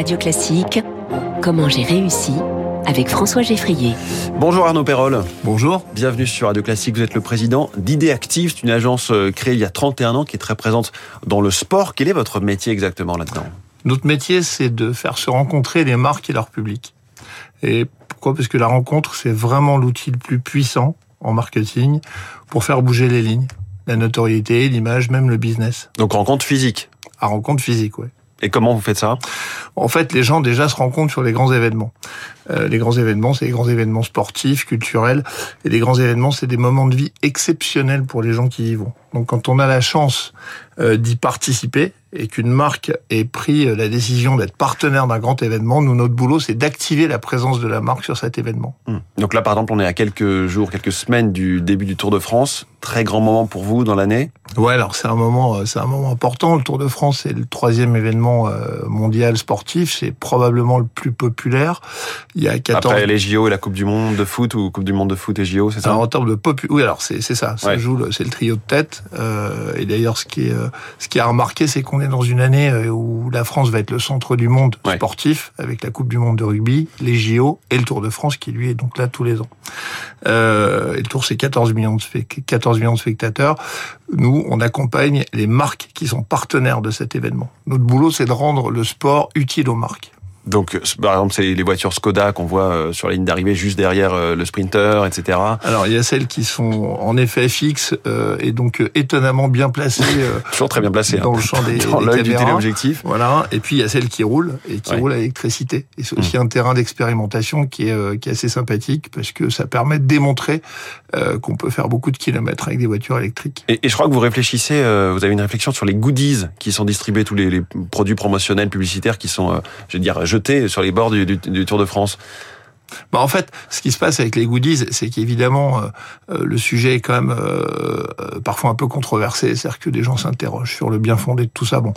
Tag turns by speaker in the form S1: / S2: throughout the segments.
S1: Radio Classique, Comment j'ai réussi avec François Geffrier.
S2: Bonjour Arnaud Perrol.
S3: Bonjour.
S2: Bienvenue sur Radio Classique. Vous êtes le président d'Idée Active. C'est une agence euh, créée il y a 31 ans qui est très présente dans le sport. Quel est votre métier exactement là-dedans?
S3: Notre métier, c'est de faire se rencontrer les marques et leur public. Et pourquoi? Parce que la rencontre, c'est vraiment l'outil le plus puissant en marketing pour faire bouger les lignes, la notoriété, l'image, même le business.
S2: Donc rencontre physique
S3: À rencontre physique, oui.
S2: Et comment vous faites ça?
S3: En fait, les gens déjà se rencontrent sur les grands événements. Euh, les grands événements, c'est les grands événements sportifs, culturels. Et les grands événements, c'est des moments de vie exceptionnels pour les gens qui y vont. Donc quand on a la chance euh, d'y participer et qu'une marque ait pris euh, la décision d'être partenaire d'un grand événement, nous, notre boulot, c'est d'activer la présence de la marque sur cet événement.
S2: Hmm. Donc là, par exemple, on est à quelques jours, quelques semaines du début du Tour de France. Très grand moment pour vous dans l'année
S3: Ouais, alors c'est un moment, euh, c'est un moment important. Le Tour de France, c'est le troisième événement mondial sportif. C'est probablement le plus populaire.
S2: Il y a 14... Après les JO et la Coupe du Monde de foot ou Coupe du Monde de foot et JO, c'est ça
S3: En termes de popu... Oui, alors c'est ça. Ça joue, c'est le trio de tête. Euh, et d'ailleurs, ce qui est euh, ce qui a remarqué, c'est qu'on est dans une année euh, où la France va être le centre du monde sportif avec la Coupe du Monde de rugby, les JO et le Tour de France qui lui est donc là tous les ans. Euh, et le Tour, c'est 14 millions de 14 millions de spectateurs. Nous, on accompagne les marques qui sont partenaires de cet événement. Notre boulot, c'est de rendre le sport utile aux marques.
S2: Donc, par exemple, c'est les voitures Skoda qu'on voit euh, sur la ligne d'arrivée juste derrière euh, le Sprinter, etc.
S3: Alors, il y a celles qui sont en effet fixes euh, et donc étonnamment bien placées.
S2: Toujours très bien placées.
S3: Hein. Dans le champ des,
S2: dans l'œil du téléobjectif.
S3: Voilà. Et puis, il y a celles qui roulent et qui roulent à l'électricité. Et c'est aussi hmm. un terrain d'expérimentation qui est, qui est assez sympathique parce que ça permet de démontrer qu'on peut faire beaucoup de kilomètres avec des voitures électriques.
S2: Et, et je crois que vous réfléchissez, vous avez une réflexion sur les goodies qui sont distribués, tous les, les produits promotionnels, publicitaires qui sont, je veux dire, jeté sur les bords du, Tour de France
S3: bah en fait, ce qui se passe avec les goodies, c'est qu'évidemment, euh, euh, le sujet est quand même euh, parfois un peu controversé. C'est-à-dire que des gens s'interrogent sur le bien fondé de tout ça. Bon,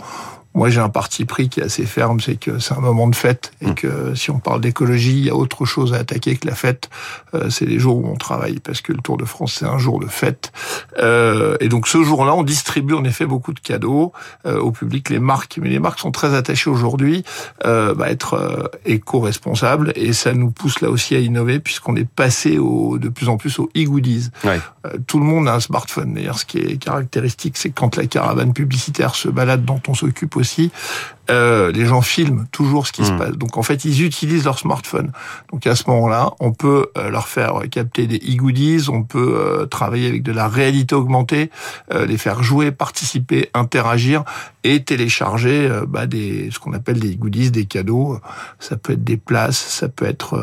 S3: moi, j'ai un parti pris qui est assez ferme, c'est que c'est un moment de fête et mm. que si on parle d'écologie, il y a autre chose à attaquer que la fête. Euh, c'est les jours où on travaille parce que le Tour de France, c'est un jour de fête. Euh, et donc ce jour-là, on distribue en effet beaucoup de cadeaux euh, au public, les marques. Mais les marques sont très attachées aujourd'hui euh, bah, à être éco-responsables et ça nous pousse là aussi à innover puisqu'on est passé au, de plus en plus aux e-goodies. Ouais. tout le monde a un smartphone. D'ailleurs, ce qui est caractéristique, c'est quand la caravane publicitaire se balade dont on s'occupe aussi, euh, les gens filment toujours ce qui se hmm. passe. Donc en fait, ils utilisent leur smartphone. Donc à ce moment-là, on peut euh, leur faire capter des e-goodies, on peut euh, travailler avec de la réalité augmentée, les faire jouer, participer, interagir et télécharger bah, des ce qu'on appelle des goodies, des cadeaux. Ça peut être des places, ça peut être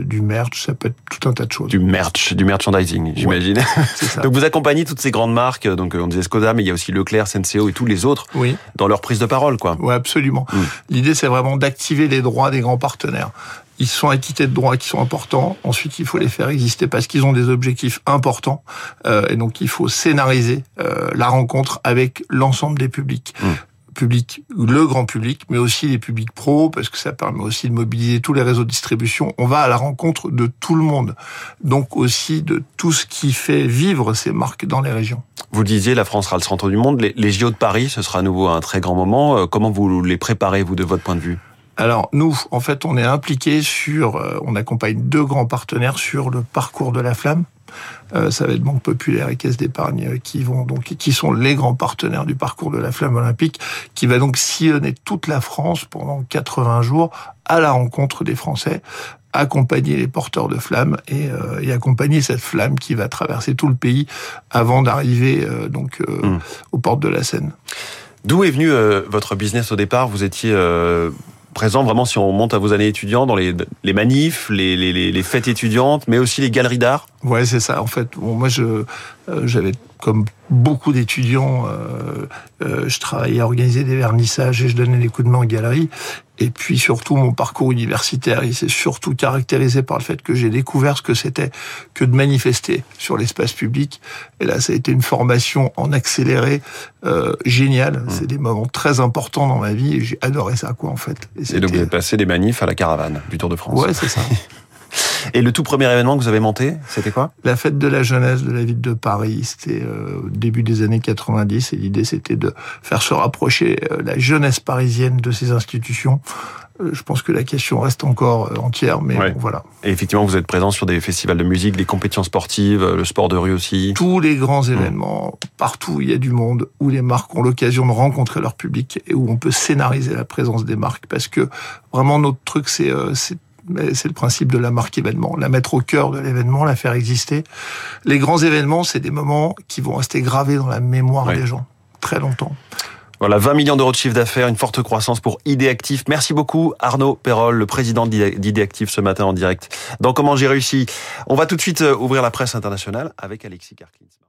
S3: du merch, ça peut être tout un tas de choses.
S2: Du merch, du merchandising, j'imagine. donc vous accompagnez toutes ces grandes marques. Donc on disait Skoda, mais il y a aussi Leclerc, Senseo et tous les autres oui. dans leur prise de parole, quoi.
S3: Ouais, absolument. Mm. L'idée, c'est vraiment d'activer les droits des grands partenaires. Ils sont acquittés de droits qui sont importants. Ensuite, il faut les faire exister parce qu'ils ont des objectifs importants. Euh, et donc, il faut scénariser euh, la rencontre avec l'ensemble des publics. Mm public, le grand public, mais aussi les publics pros, parce que ça permet aussi de mobiliser tous les réseaux de distribution. On va à la rencontre de tout le monde, donc aussi de tout ce qui fait vivre ces marques dans les régions.
S2: Vous disiez, la France sera le centre du monde. Les, les JO de Paris, ce sera à nouveau un très grand moment. Euh, comment vous les préparez, vous, de votre point de vue?
S3: Alors nous, en fait, on est impliqué sur, euh, on accompagne deux grands partenaires sur le parcours de la flamme. Euh, ça va être Banque Populaire et Caisse d'épargne euh, qui vont donc qui sont les grands partenaires du parcours de la flamme olympique, qui va donc sillonner toute la France pendant 80 jours à la rencontre des Français accompagner les porteurs de flammes et, et, accompagner cette flamme qui va traverser tout le pays avant d'arriver donc mmh. aux portes de la Seine.
S2: D'où est venu votre business au départ? Vous étiez présent vraiment si on monte à vos années étudiantes dans les, les manifs, les, les, les, fêtes étudiantes, mais aussi les galeries d'art?
S3: Ouais, c'est ça. En fait, bon, moi, je euh, j'avais comme beaucoup d'étudiants, euh, euh, je travaillais à organiser des vernissages et je donnais des coups de main en galerie. Et puis surtout, mon parcours universitaire, il s'est surtout caractérisé par le fait que j'ai découvert ce que c'était que de manifester sur l'espace public. Et là, ça a été une formation en accéléré euh, géniale. Mmh. C'est des moments très importants dans ma vie et j'ai adoré ça, quoi, en fait.
S2: Et, et donc, vous avez passé des manifs à la caravane du Tour de France.
S3: Ouais, c'est ça.
S2: Et le tout premier événement que vous avez monté, c'était quoi?
S3: La fête de la jeunesse de la ville de Paris. C'était euh, au début des années 90 et l'idée c'était de faire se rapprocher euh, la jeunesse parisienne de ces institutions je pense que la question reste encore entière, mais bon, voilà.
S2: Et effectivement, vous êtes présent sur des festivals de musique, des compétitions sportives, le sport de rue aussi.
S3: Tous les grands mmh. événements, partout où il y a du monde, où les marques ont l'occasion de rencontrer leur public et où on peut scénariser la présence des marques, parce que vraiment notre truc, c'est c'est le principe de la marque événement, la mettre au cœur de l'événement, la faire exister. Les grands événements, c'est des moments qui vont rester gravés dans la mémoire des gens très longtemps.
S2: Voilà, 20 millions d'euros de chiffre d'affaires, une forte croissance pour Idéactif. Merci beaucoup Arnaud Perrol, le président d'Idéactif ce matin en direct. Dans Comment j'ai réussi, on va tout de suite euh, ouvrir la presse internationale avec Alexis Karklins.